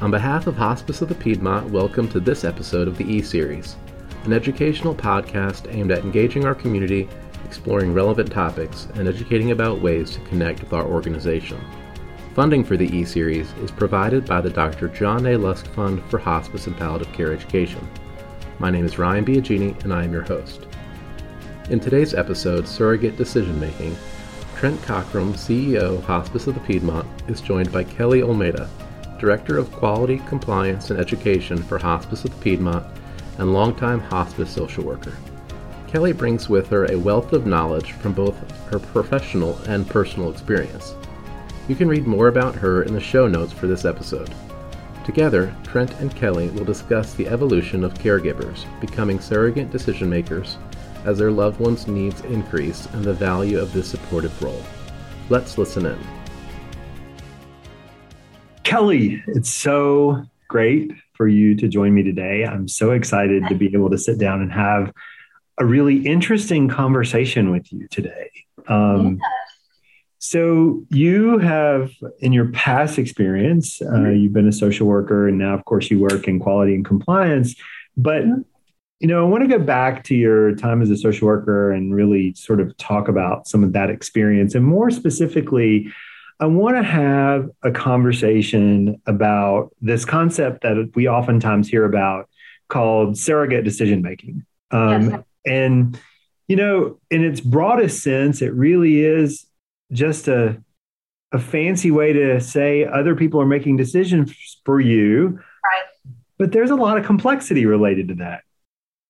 On behalf of Hospice of the Piedmont, welcome to this episode of the E Series, an educational podcast aimed at engaging our community, exploring relevant topics, and educating about ways to connect with our organization. Funding for the E Series is provided by the Dr. John A. Lusk Fund for Hospice and Palliative Care Education. My name is Ryan Biagini, and I am your host. In today's episode, Surrogate Decision Making, Trent Cockrum, CEO Hospice of the Piedmont, is joined by Kelly Olmeda, Director of Quality, Compliance, and Education for Hospice of the Piedmont and longtime hospice social worker. Kelly brings with her a wealth of knowledge from both her professional and personal experience. You can read more about her in the show notes for this episode. Together, Trent and Kelly will discuss the evolution of caregivers becoming surrogate decision makers as their loved ones' needs increase and the value of this supportive role. Let's listen in. Kelly, it's so great for you to join me today. I'm so excited to be able to sit down and have a really interesting conversation with you today. Um. So, you have, in your past experience, uh, mm-hmm. you've been a social worker, and now, of course, you work in quality and compliance. But mm-hmm you know, I want to go back to your time as a social worker and really sort of talk about some of that experience. And more specifically, I want to have a conversation about this concept that we oftentimes hear about called surrogate decision making. Um, yes. And, you know, in its broadest sense, it really is just a, a fancy way to say other people are making decisions for you. Right. But there's a lot of complexity related to that.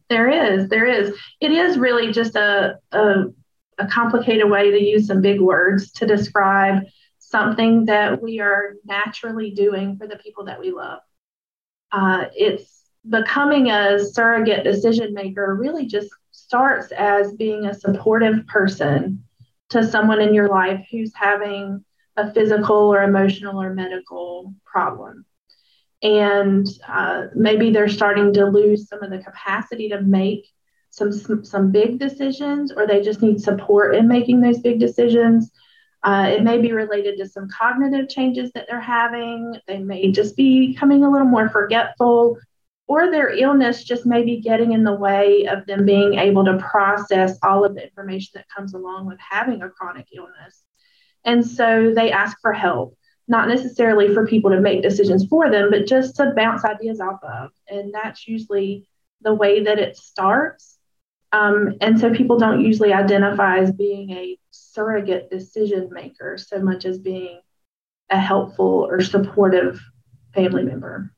There is, there is. It is really just a, a, a complicated way to use some big words to describe something that we are naturally doing for the people that we love. Uh, it's becoming a surrogate decision maker really just starts as being a supportive person to someone in your life who's having a physical or emotional or medical problem and uh, maybe they're starting to lose some of the capacity to make some, some, some big decisions or they just need support in making those big decisions uh, it may be related to some cognitive changes that they're having they may just be becoming a little more forgetful or their illness just may be getting in the way of them being able to process all of the information that comes along with having a chronic illness and so they ask for help not necessarily for people to make decisions for them, but just to bounce ideas off of. And that's usually the way that it starts. Um, and so people don't usually identify as being a surrogate decision maker so much as being a helpful or supportive family member.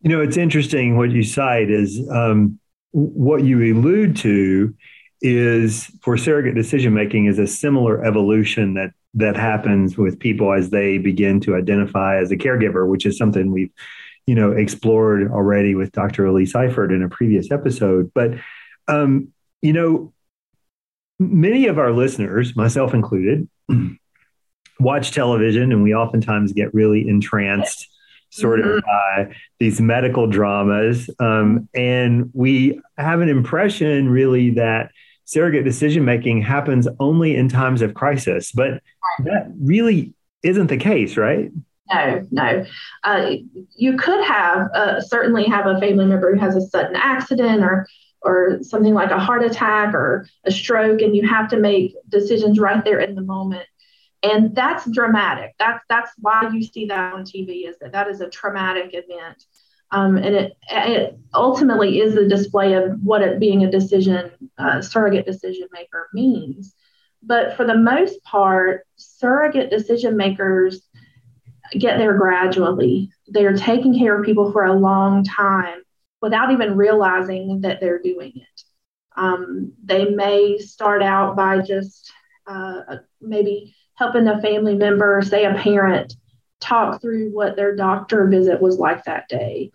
You know, it's interesting what you cite is um, what you allude to is for surrogate decision making is a similar evolution that that happens with people as they begin to identify as a caregiver, which is something we've, you know, explored already with Dr. Elise Eifert in a previous episode. But, um, you know, many of our listeners, myself included, watch television and we oftentimes get really entranced sort of mm-hmm. by these medical dramas. Um, and we have an impression really that surrogate decision making happens only in times of crisis, but that really isn't the case, right? No, no. Uh, you could have uh, certainly have a family member who has a sudden accident or or something like a heart attack or a stroke, and you have to make decisions right there in the moment. And that's dramatic. That's that's why you see that on TV is that that is a traumatic event. Um, and it, it ultimately is the display of what it being a decision, uh, surrogate decision maker means. But for the most part, surrogate decision makers get there gradually. They're taking care of people for a long time without even realizing that they're doing it. Um, they may start out by just uh, maybe helping a family member, say a parent, talk through what their doctor visit was like that day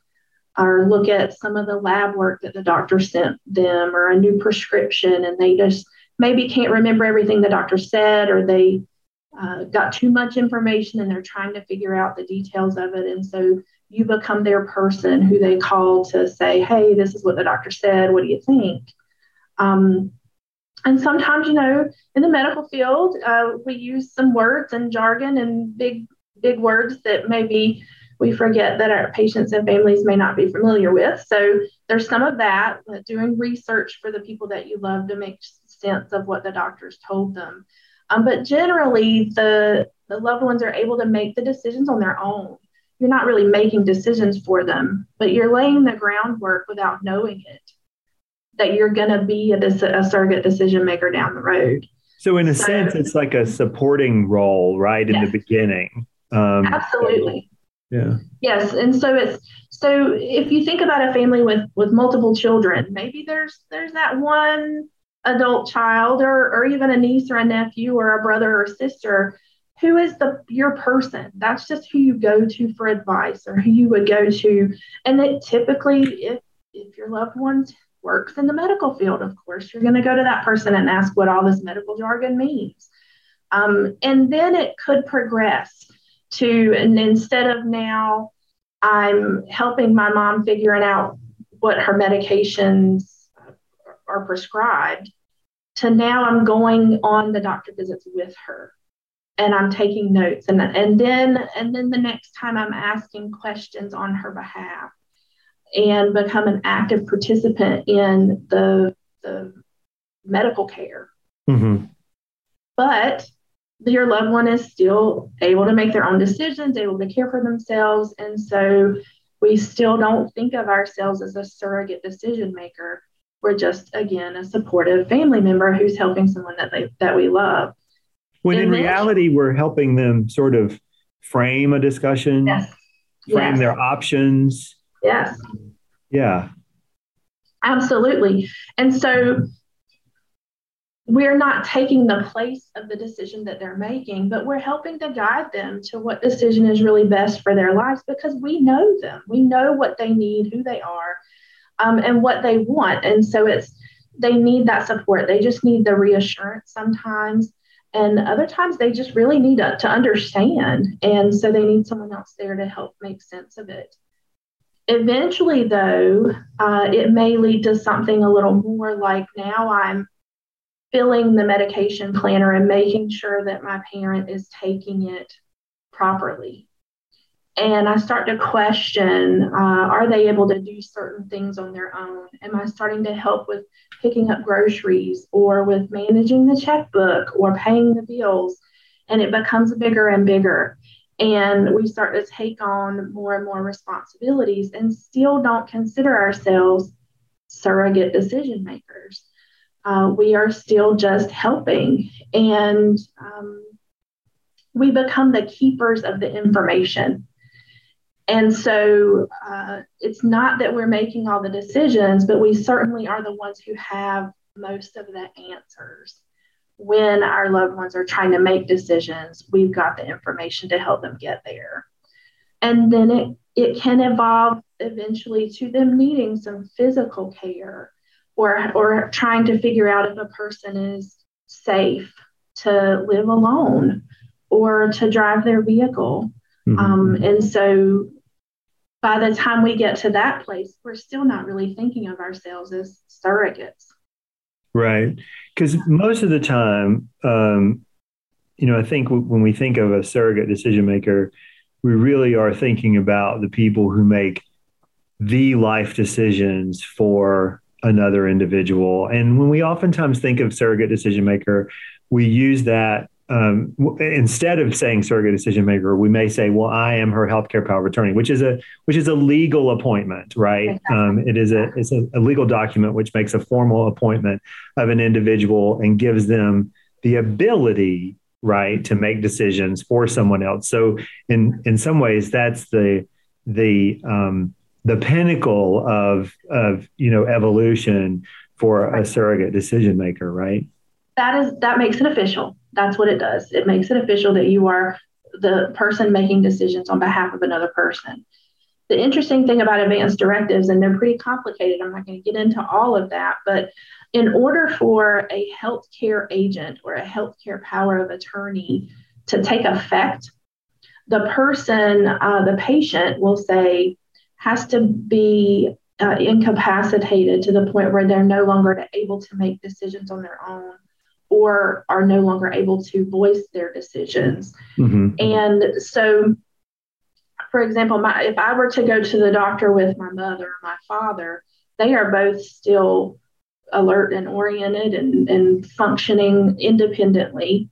or look at some of the lab work that the doctor sent them or a new prescription and they just maybe can't remember everything the doctor said or they uh, got too much information and they're trying to figure out the details of it and so you become their person who they call to say hey this is what the doctor said what do you think um, and sometimes you know in the medical field uh, we use some words and jargon and big big words that maybe we forget that our patients and families may not be familiar with. So there's some of that, doing research for the people that you love to make sense of what the doctors told them. Um, but generally, the, the loved ones are able to make the decisions on their own. You're not really making decisions for them, but you're laying the groundwork without knowing it that you're going to be a, a, surrogate decision maker down the road. So, in a so, sense, it's like a supporting role, right, in yes. the beginning. Um, Absolutely. Yeah. Yes, and so it's so if you think about a family with with multiple children, maybe there's there's that one adult child or or even a niece or a nephew or a brother or sister who is the your person? That's just who you go to for advice or who you would go to. And it typically if if your loved one works in the medical field of course you're going to go to that person and ask what all this medical jargon means. Um, and then it could progress to and instead of now i'm helping my mom figuring out what her medications are prescribed to now I'm going on the doctor visits with her and I'm taking notes and and then and then the next time I'm asking questions on her behalf and become an active participant in the the medical care. Mm-hmm. But your loved one is still able to make their own decisions, able to care for themselves, and so we still don't think of ourselves as a surrogate decision maker we're just again a supportive family member who's helping someone that they that we love. When in reality, we're helping them sort of frame a discussion, yes. frame yes. their options. Yes. Yeah. Absolutely. And so we're not taking the place of the decision that they're making, but we're helping to guide them to what decision is really best for their lives because we know them. We know what they need, who they are, um, and what they want. And so it's they need that support. They just need the reassurance sometimes. And other times they just really need to, to understand. And so they need someone else there to help make sense of it. Eventually, though, uh, it may lead to something a little more like now I'm filling the medication planner and making sure that my parent is taking it properly and I start to question uh, are they able to do certain things on their own? Am I starting to help with picking up groceries or with managing the checkbook or paying the bills? And it becomes bigger and bigger. And we start to take on more and more responsibilities and still don't consider ourselves surrogate decision makers. Uh, we are still just helping. And um, we become the keepers of the information and so uh, it's not that we're making all the decisions, but we certainly are the ones who have most of the answers. When our loved ones are trying to make decisions, we've got the information to help them get there. And then it, it can evolve eventually to them needing some physical care or, or trying to figure out if a person is safe to live alone or to drive their vehicle. Mm-hmm. Um, and so by the time we get to that place, we're still not really thinking of ourselves as surrogates. Right. Because most of the time, um, you know, I think w- when we think of a surrogate decision maker, we really are thinking about the people who make the life decisions for another individual. And when we oftentimes think of surrogate decision maker, we use that um, instead of saying surrogate decision maker, we may say, "Well, I am her healthcare power of attorney," which is a which is a legal appointment, right? Um, it is a it's a, a, legal document which makes a formal appointment of an individual and gives them the ability, right, to make decisions for someone else. So, in in some ways, that's the the um, the pinnacle of of you know evolution for a surrogate decision maker, right? That is that makes it official that's what it does. It makes it official that you are the person making decisions on behalf of another person. The interesting thing about advanced directives, and they're pretty complicated, I'm not going to get into all of that, but in order for a healthcare agent or a healthcare power of attorney to take effect, the person, uh, the patient will say, has to be uh, incapacitated to the point where they're no longer able to make decisions on their own or are no longer able to voice their decisions. Mm-hmm. And so for example, my, if I were to go to the doctor with my mother or my father, they are both still alert and oriented and, and functioning independently.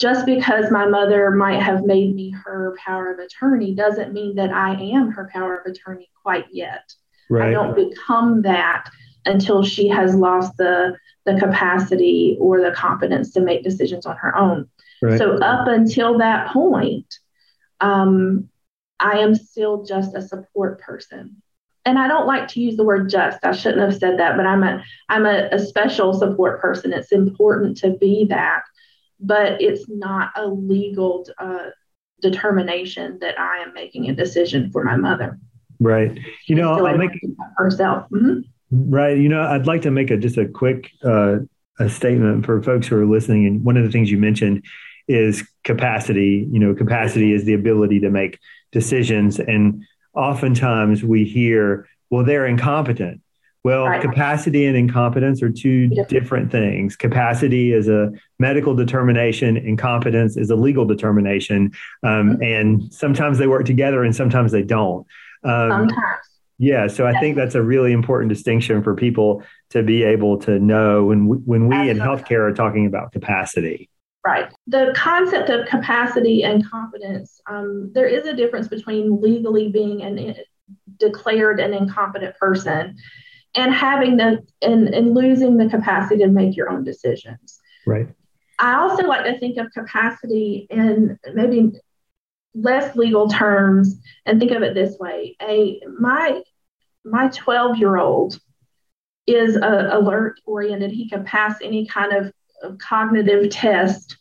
Just because my mother might have made me her power of attorney doesn't mean that I am her power of attorney quite yet. Right. I don't become that until she has lost the the capacity or the confidence to make decisions on her own. Right. So up until that point, um, I am still just a support person. And I don't like to use the word just. I shouldn't have said that, but I'm a I'm a, a special support person. It's important to be that, but it's not a legal uh, determination that I am making a decision for my mother. Right. You know, I'll make herself. Mm-hmm. Right. You know, I'd like to make a just a quick uh, a statement for folks who are listening. And one of the things you mentioned is capacity. You know, capacity is the ability to make decisions. And oftentimes we hear, well, they're incompetent. Well, right. capacity and incompetence are two different things. Capacity is a medical determination, incompetence is a legal determination. Um, mm-hmm. And sometimes they work together and sometimes they don't. Um, sometimes. Yeah, so I think that's a really important distinction for people to be able to know when we, when we in healthcare are talking about capacity. Right. The concept of capacity and competence, um, there is a difference between legally being an declared an incompetent person and having the and, and losing the capacity to make your own decisions. Right. I also like to think of capacity in maybe less legal terms and think of it this way. A my my 12 year old is uh, alert oriented he can pass any kind of, of cognitive test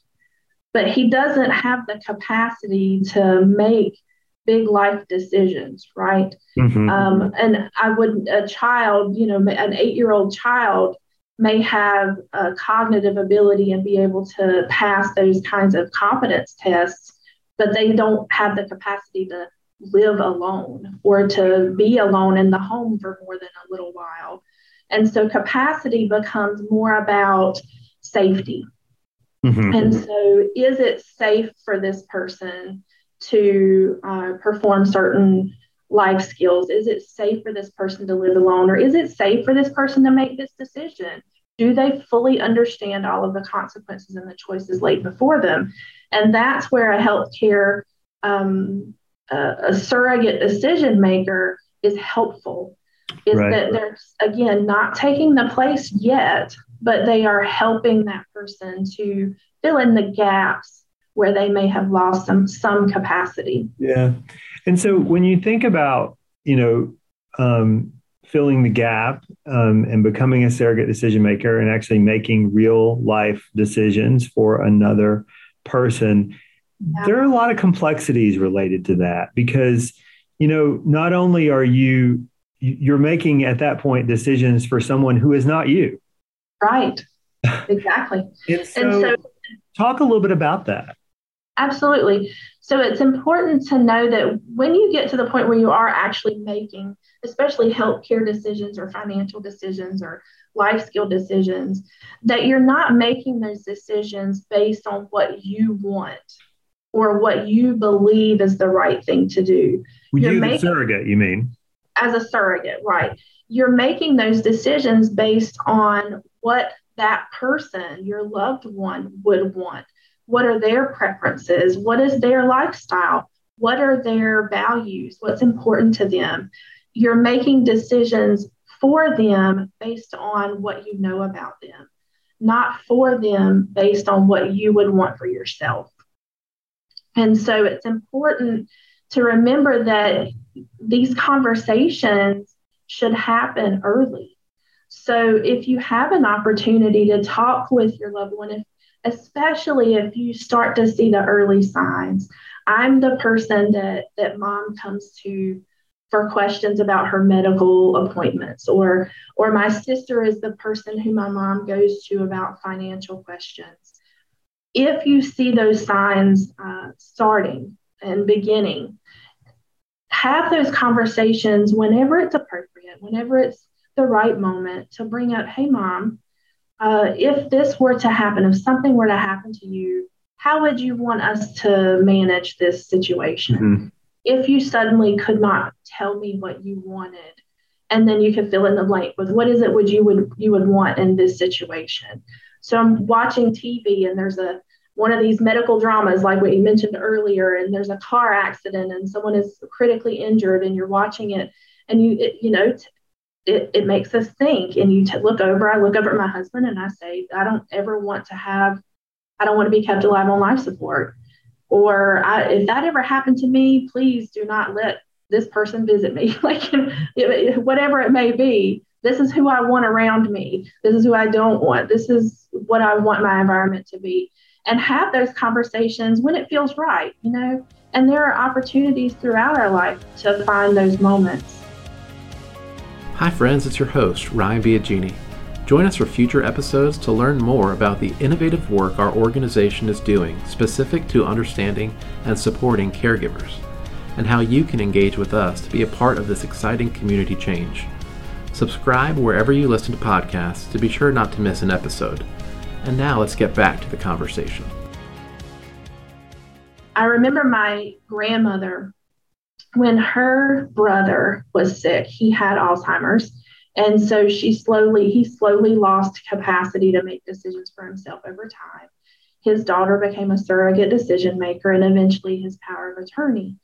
but he doesn't have the capacity to make big life decisions right? Mm-hmm. um, and i would a child you know an eight year old child may have a cognitive ability and be able to pass those kinds of competence tests but they don't have the capacity to live alone or to be alone in the home for more than a little while. And so capacity becomes more about safety. Mm-hmm. And so, is it safe for this person to uh, perform certain life skills? Is it safe for this person to live alone? Or is it safe for this person to make this decision? Do they fully understand all of the consequences and the choices laid before them? And that's where a healthcare, um, uh, a surrogate decision maker is helpful. Is right. that they're, again, not taking the place yet, but they are helping that person to fill in the gaps where they may have lost some some capacity. Yeah. And so when you think about, you know, um, filling the gap um, and becoming a surrogate decision maker and actually making real life decisions for another person. Yeah. there are a lot of complexities related to that because you know not only are you you're making at that point decisions for someone who is not you. Right. Exactly. And, so, and so talk a little bit about that. Absolutely so it's important to know that when you get to the point where you are actually making especially healthcare decisions or financial decisions or life skill decisions, that you're not making those decisions based on what you want or what you believe is the right thing to do. you're you making, surrogate, you mean? As a surrogate, right. You're making those decisions based on what that person, your loved one, would want. What are their preferences? What is their lifestyle? What are their values? What's important to them? You're making decisions for them based on what you know about them, not for them based on what you would want for yourself. And so it's important to remember that these conversations should happen early. So if you have an opportunity to talk with your loved one, if, especially if you start to see the early signs, I'm the person that that mom comes to for questions about her medical appointments or or my sister is the person who my mom goes to about financial questions. If you see those signs uh, starting and beginning have those conversations whenever it's appropriate whenever it's the right moment to bring up hey mom uh, if this were to happen if something were to happen to you how would you want us to manage this situation mm-hmm if you suddenly could not tell me what you wanted, and then you could fill in the blank with what is it would you would you would want in this situation. So I'm watching TV and there's a one of these medical dramas like what you mentioned earlier and there's a car accident and someone is critically injured and you're watching it and you it, you know t- it, it makes us think. And you t- look over i look over at my husband and i say i don't ever want to have i don't want to be kept alive on life support. Or I, if that ever happened to me please do not let this person visit me. Like whatever it may be this is who i want around me. This is who i don't want. This is what i want my environment to be. And have those conversations when it feels right you know? And there are opportunities throughout our life to find those moments Hi, friends, it's your host, Ryan Biagini. Join us for future episodes to learn more about the innovative work our organization is doing specific to understanding and supporting caregivers, and how you can engage with us to be a part of this exciting community change. Subscribe wherever you listen to podcasts to be sure not to miss an episode. And now let's get back to the conversation. I remember my grandmother when her brother was sick, he had Alzheimer's. And so she slowly, he slowly lost capacity to make decisions for himself over time. His daughter became a surrogate decision maker and eventually his power of attorney.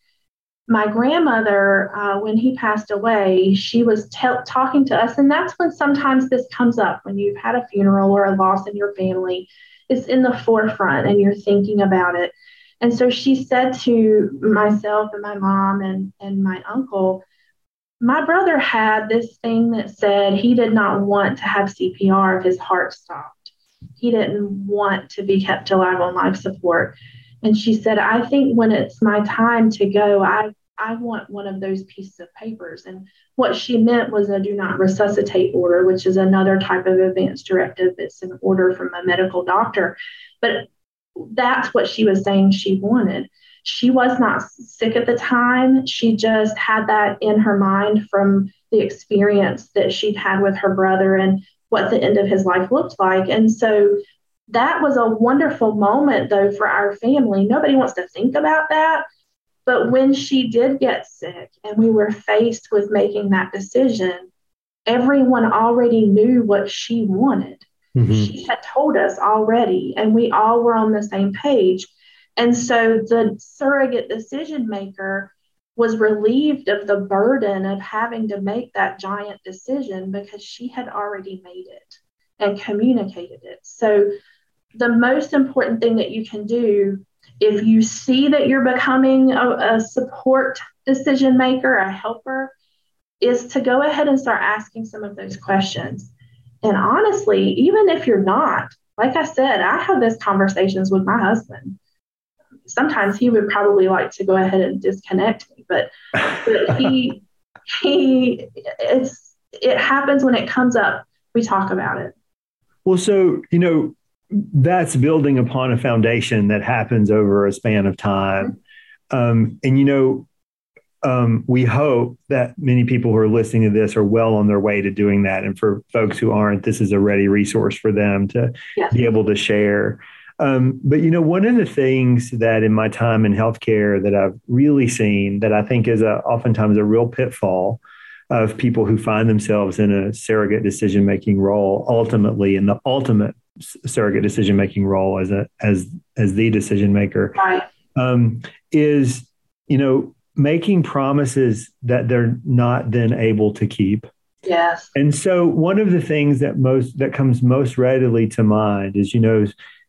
My grandmother, uh, when he passed away, she was t- talking to us. And that's when sometimes this comes up when you've had a funeral or a loss in your family. It's in the forefront and you're thinking about it. And so she said to myself and my mom and, and my uncle, my brother had this thing that said he did not want to have CPR if his heart stopped. He didn't want to be kept alive on life support. And she said, I think when it's my time to go, I, I want one of those pieces of papers. And what she meant was a do not resuscitate order, which is another type of advance directive. It's an order from a medical doctor. But that's what she was saying she wanted. She was not sick at the time. She just had that in her mind from the experience that she'd had with her brother and what the end of his life looked like. And so that was a wonderful moment, though, for our family. Nobody wants to think about that. But when she did get sick and we were faced with making that decision, everyone already knew what she wanted. Mm-hmm. She had told us already, and we all were on the same page. And so the surrogate decision maker was relieved of the burden of having to make that giant decision because she had already made it and communicated it. So, the most important thing that you can do if you see that you're becoming a, a support decision maker, a helper, is to go ahead and start asking some of those questions. And honestly, even if you're not, like I said, I have these conversations with my husband. Sometimes he would probably like to go ahead and disconnect me, but, but he he it's it happens when it comes up. We talk about it. Well, so you know that's building upon a foundation that happens over a span of time. Mm-hmm. Um, and you know, um, we hope that many people who are listening to this are well on their way to doing that. And for folks who aren't, this is a ready resource for them to yes. be able to share. Um, but you know, one of the things that in my time in healthcare that I've really seen that I think is a, oftentimes a real pitfall of people who find themselves in a surrogate decision making role, ultimately in the ultimate surrogate decision making role as a as as the decision maker, right. um, is you know making promises that they're not then able to keep. Yes. And so one of the things that most that comes most readily to mind is, you know,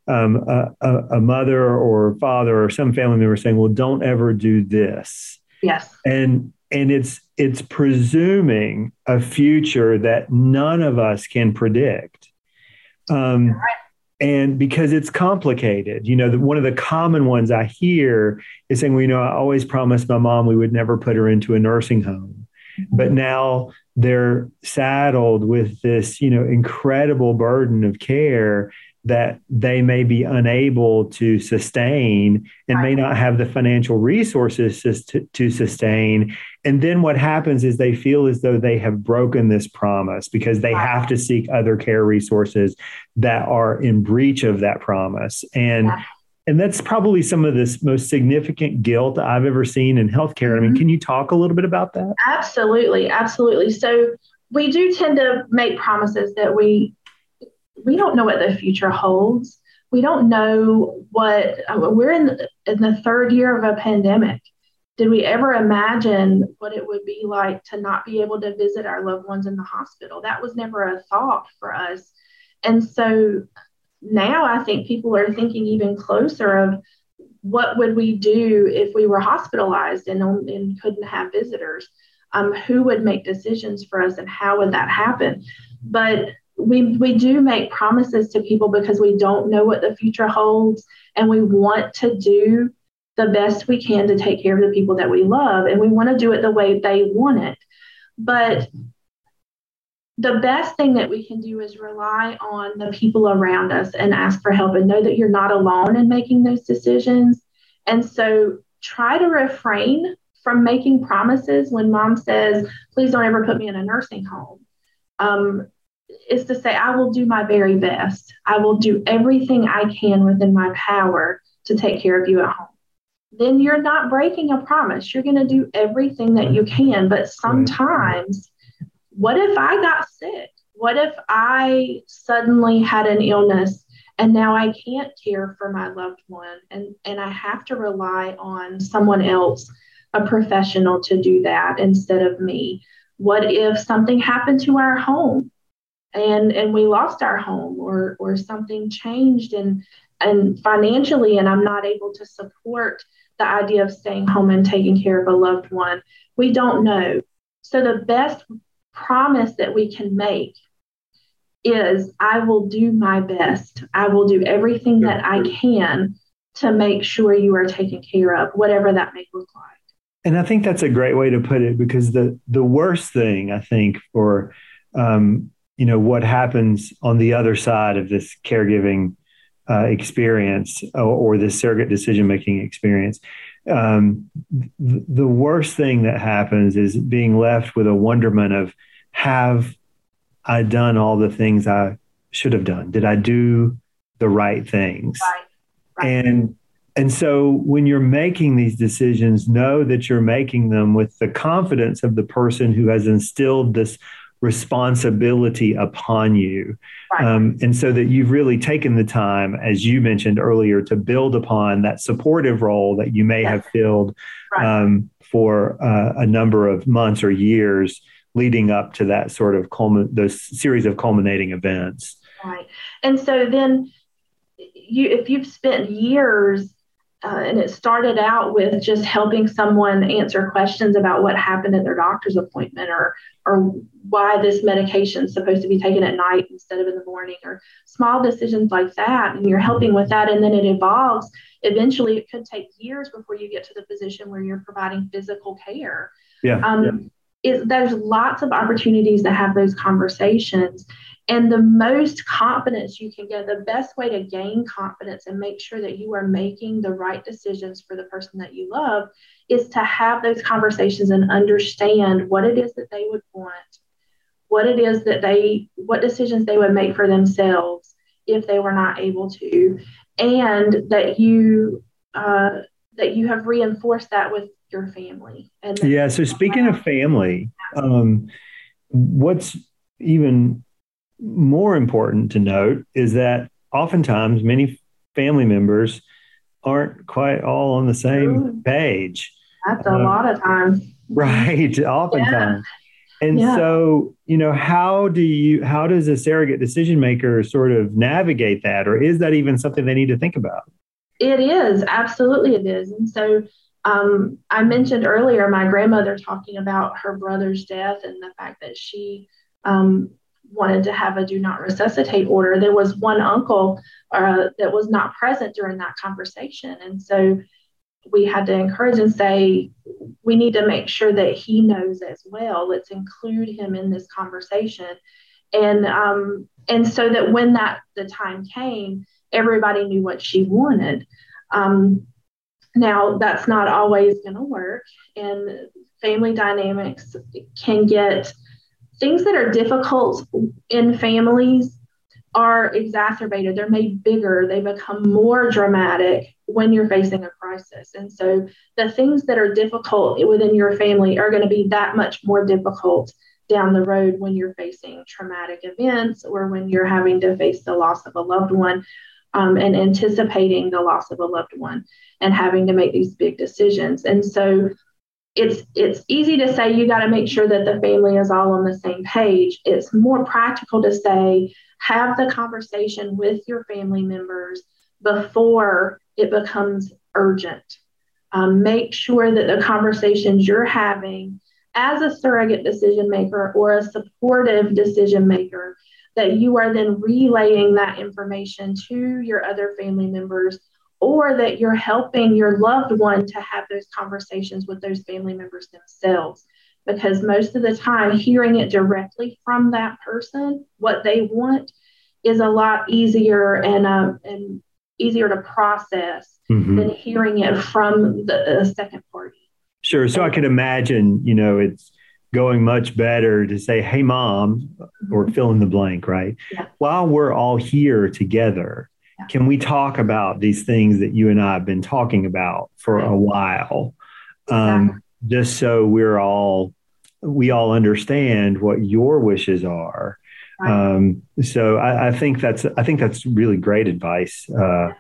um, a, a, mother or father or some family member saying, "Well, don't ever do this." Yes. And and it's it's presuming a future that none of us can predict. Um, right and because it's complicated you know the, one of the common ones i hear is saying well you know i always promised my mom we would never put her into a nursing home mm-hmm. but now they're saddled with this you know incredible burden of care that they may be unable to sustain and may not have the financial resources to, to sustain. And then what happens is they feel as though they have broken this promise because they have to seek other care resources that are in breach of that promise. And and that's probably some of this most significant guilt I've ever seen in healthcare. I mean, mm-hmm. can you talk a little bit about that? Absolutely, absolutely. So we do tend to make promises that we we don't know what the future holds. We don't know what we're in the, in the third year of a pandemic. Did we ever imagine what it would be like to not be able to visit our loved ones in the hospital? That was never a thought for us. And so now I think people are thinking even closer of what would we do if we were hospitalized and, and couldn't have visitors? Um, who would make decisions for us and how would that happen? But we, we do make promises to people because we don't know what the future holds and we want to do the best we can to take care of the people that we love and we want to do it the way they want it. But the best thing that we can do is rely on the people around us and ask for help and know that you're not alone in making those decisions. And so try to refrain from making promises when mom says, please don't ever put me in a nursing home. Um, is to say, I will do my very best. I will do everything I can within my power to take care of you at home. Then you're not breaking a promise. You're going to do everything that you can. But sometimes what if I got sick? What if I suddenly had an illness and now I can't care for my loved one and, and I have to rely on someone else, a professional, to do that instead of me? What if something happened to our home and, and we lost our home or, or something changed and, and financially and I'm not able to support the idea of staying home and taking care of a loved one? We don't know. So the best promise that we can make is I will do my best. I will do everything that I can to make sure you are taken care of, whatever that may look like. And I think that's a great way to put it because the the worst thing I think for um, you know what happens on the other side of this caregiving uh, experience or, or this surrogate decision making experience um, th- the worst thing that happens is being left with a wonderment of have I done all the things I should have done? Did I do the right things? Right. Right. And and so when you're making these decisions, know that you're making them with the confidence of the person who has instilled this responsibility upon you. Right. Um, and so that you've really taken the time, as you mentioned earlier, to build upon that supportive role that you may yes. have filled right. um, for uh, a number of months or years leading up to that sort of culmin- those series of culminating events. Right. And so then you, if you've spent years uh, and it started out with just helping someone answer questions about what happened at their doctor's appointment or or why this medication is supposed to be taken at night instead of in the morning or small decisions like that. And you're helping with that. And then it evolves. Eventually it could take years before you get to the position where you're providing physical care. Yeah, um, Is, there's lots of opportunities to have those conversations. And the most confidence you can get, the best way to gain confidence and make sure that you are making the right decisions for the person that you love is to have those conversations and understand what it is that they would want, what it is that they, what decisions they would make for themselves if they were not able to, and that you, uh, that you have reinforced that with your family. And yeah. So speaking of family, um, what's even more important to note is that oftentimes many family members aren't quite all on the same page. That's a uh, lot of times. Right, oftentimes. Yeah. And yeah. so, you know, how do you how does a surrogate decision maker sort of navigate that or is that even something they need to think about? It is, absolutely it is. And so um, I mentioned earlier my grandmother talking about her brother's death and the fact that she um, wanted to have a do not resuscitate order, there was one uncle uh, that was not present during that conversation. And so we had to encourage and say, we need to make sure that he knows as well. Let's include him in this conversation. And um, and so that when that the time came, everybody knew what she wanted. Um, now that's not always going to work, and family dynamics can get things that are difficult in families are exacerbated. They're made bigger. They become more dramatic when you're facing a crisis. And so the things that are difficult within your family are going to be that much more difficult down the road when you're facing traumatic events or when you're having to face the loss of a loved one um, and anticipating the loss of a loved one and having to make these big decisions. And so it's it's easy to say you got to make sure that the family is all on the same page. It's more practical to say have the conversation with your family members before it becomes urgent. Um, make sure that the conversations you're having as a surrogate decision maker or a supportive decision maker that you are then relaying that information to your other family members or that you're helping your loved one to have those conversations with those family members themselves. Because most of the time hearing it directly from that person what they want is a lot easier and um, and easier to process mm-hmm. than hearing it from the, second party. Sure. So i can imagine you know it's going much better to say hey mom or mm-hmm. fill in the blank right yeah. while we're all here together yeah. can we talk about these things that you and i have been talking about for right. a while um, just so we're all we all understand what your wishes are. Right. Um, so I, I, think that's I think that's really great advice. Uh,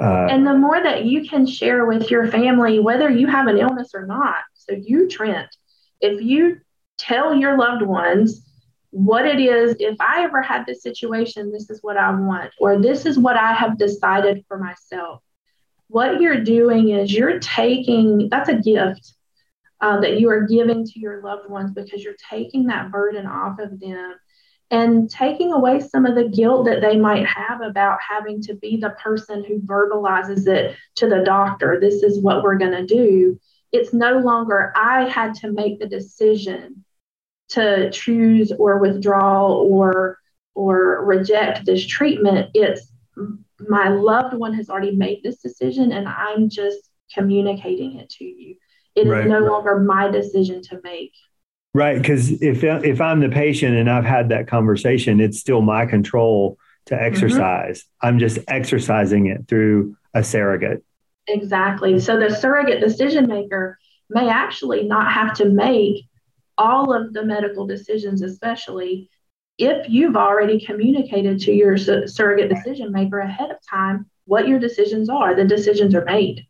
uh, and the more that you can share with your family, whether you have an illness or not. So you, Trent, if you tell your loved ones what it is, if I ever had this situation, this is what I want, or this is what I have decided for myself. What you're doing is you're taking that's a gift uh, that you are giving to your loved ones because you're taking that burden off of them and taking away some of the guilt that they might have about having to be the person who verbalizes it to the doctor. This is what we're going to do. It's no longer, I had to make the decision to choose or withdraw or or reject this treatment it's my loved one has already made this decision and i'm just communicating it to you it right. is no longer my decision to make. Right, because if if I'm the patient and I've had that conversation, it's still my control to mm-hmm. exercise. Mm-hmm. I'm just exercising it through a surrogate. Exactly. So the surrogate decision maker may actually not have to make all of the medical decisions, especially if you've already communicated to your su- surrogate decision maker ahead of time what your decisions are. The decisions are made.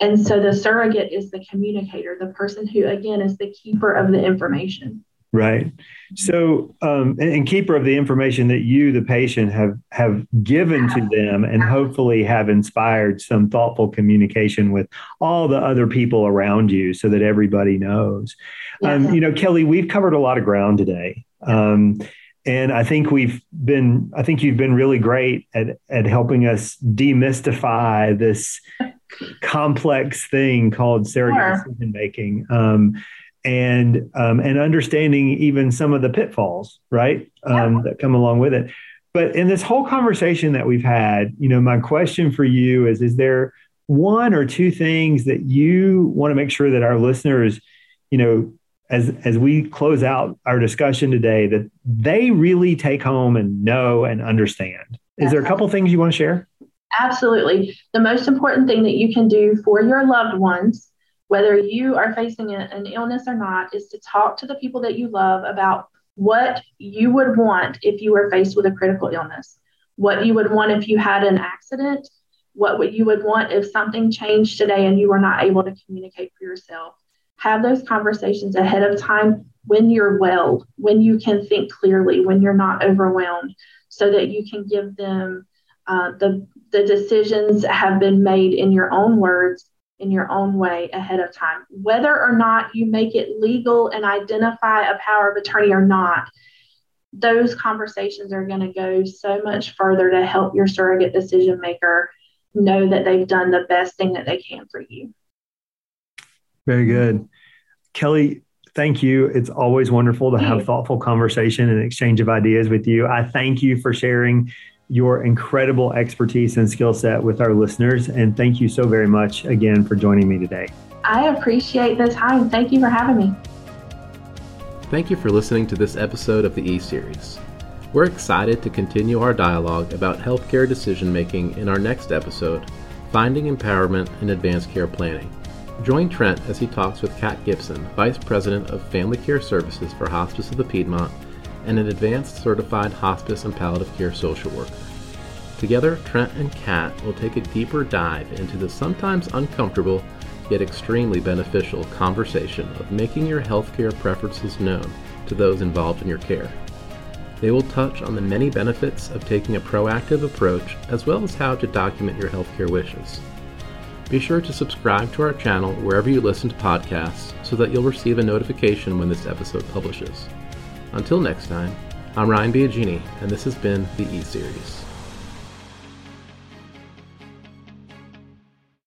And so the surrogate is the communicator, the person who, again, is the keeper of the information. Right. So, um, and, and, keeper of the information that you, the patient, have have given to them, and hopefully have inspired some thoughtful communication with all the other people around you, so that everybody knows. Um, you know, Kelly, we've covered a lot of ground today. Um, and I think we've been, I think you've been really great at, at helping us demystify this complex thing called surrogate sure. decision making. Um, and um, and understanding even some of the pitfalls, right, um, yeah. that come along with it. But in this whole conversation that we've had, you know, my question for you is: Is there one or two things that you want to make sure that our listeners, you know, as as we close out our discussion today, that they really take home and know and understand? Is there a couple things you want to share? Absolutely. The most important thing that you can do for your loved ones, whether you are facing an illness or not, is to talk to the people that you love about what you would want if you were faced with a critical illness, what you would want if you had an accident, what you would want if something changed today and you were not able to communicate for yourself. Have those conversations ahead of time when you're well, when you can think clearly, when you're not overwhelmed, so that you can give them uh, the the decisions have been made in your own words, in your own way ahead of time. Whether or not you make it legal and identify a power of attorney or not, those conversations are going to go so much further to help your surrogate decision maker know that they've done the best thing that they can for you. Very good. Kelly, thank you. It's always wonderful to have thoughtful conversation and exchange of ideas with you. I thank you for sharing your incredible expertise and skill set with our listeners. And thank you so very much again for joining me today. I appreciate the time. Thank you for having me. Thank you for listening to this episode of the E Series. We're excited to continue our dialogue about healthcare decision making in our next episode, Finding Empowerment in Advanced Care Planning. Join Trent as he talks with Kat Gibson, Vice President of Family Care Services for Hospice of the Piedmont and an advanced certified hospice and palliative care social worker. Together, Trent and Kat will take a deeper dive into the sometimes uncomfortable yet extremely beneficial conversation of making your healthcare preferences known to those involved in your care. They will touch on the many benefits of taking a proactive approach as well as how to document your healthcare wishes. Be sure to subscribe to our channel wherever you listen to podcasts so that you'll receive a notification when this episode publishes. Until next time, I'm Ryan Biagini, and this has been the E Series.